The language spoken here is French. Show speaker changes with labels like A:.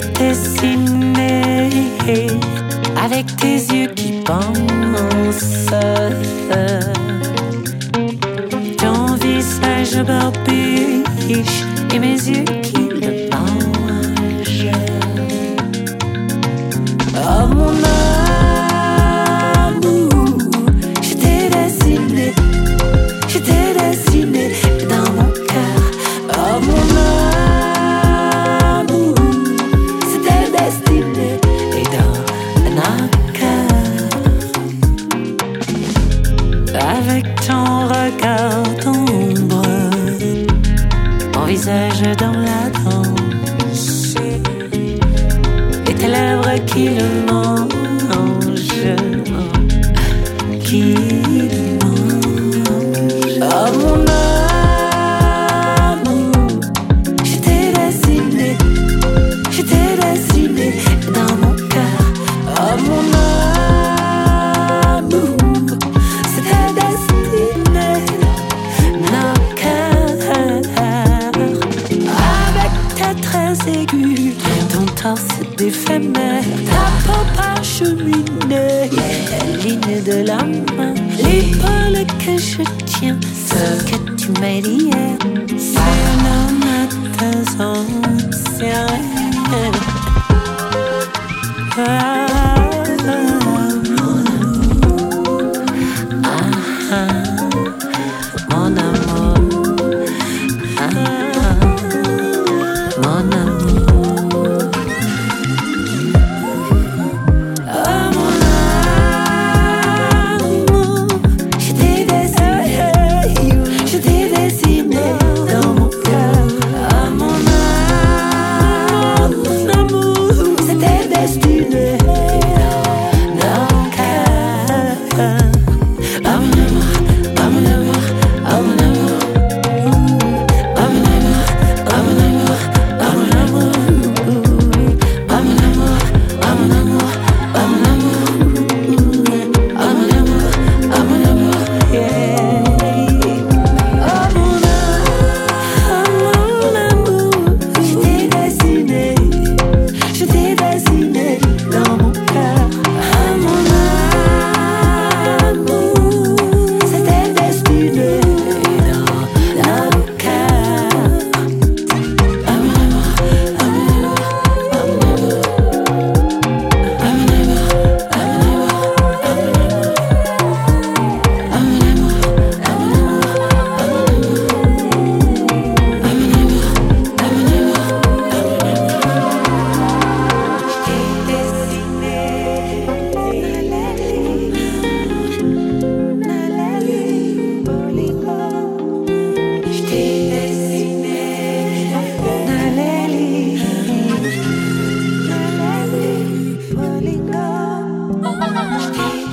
A: t'es dessiné avec tes yeux qui pensent. Ton visage barbiche et mes yeux qui visage dans la danse. Et tes lèvres qui le mangent, très aiguë, ton torse d'éphémère, ta peau parcheminée, la ligne de la main, l'épaule que je tiens, ce que tu m'as dit hier, c'est un homme feeling. much.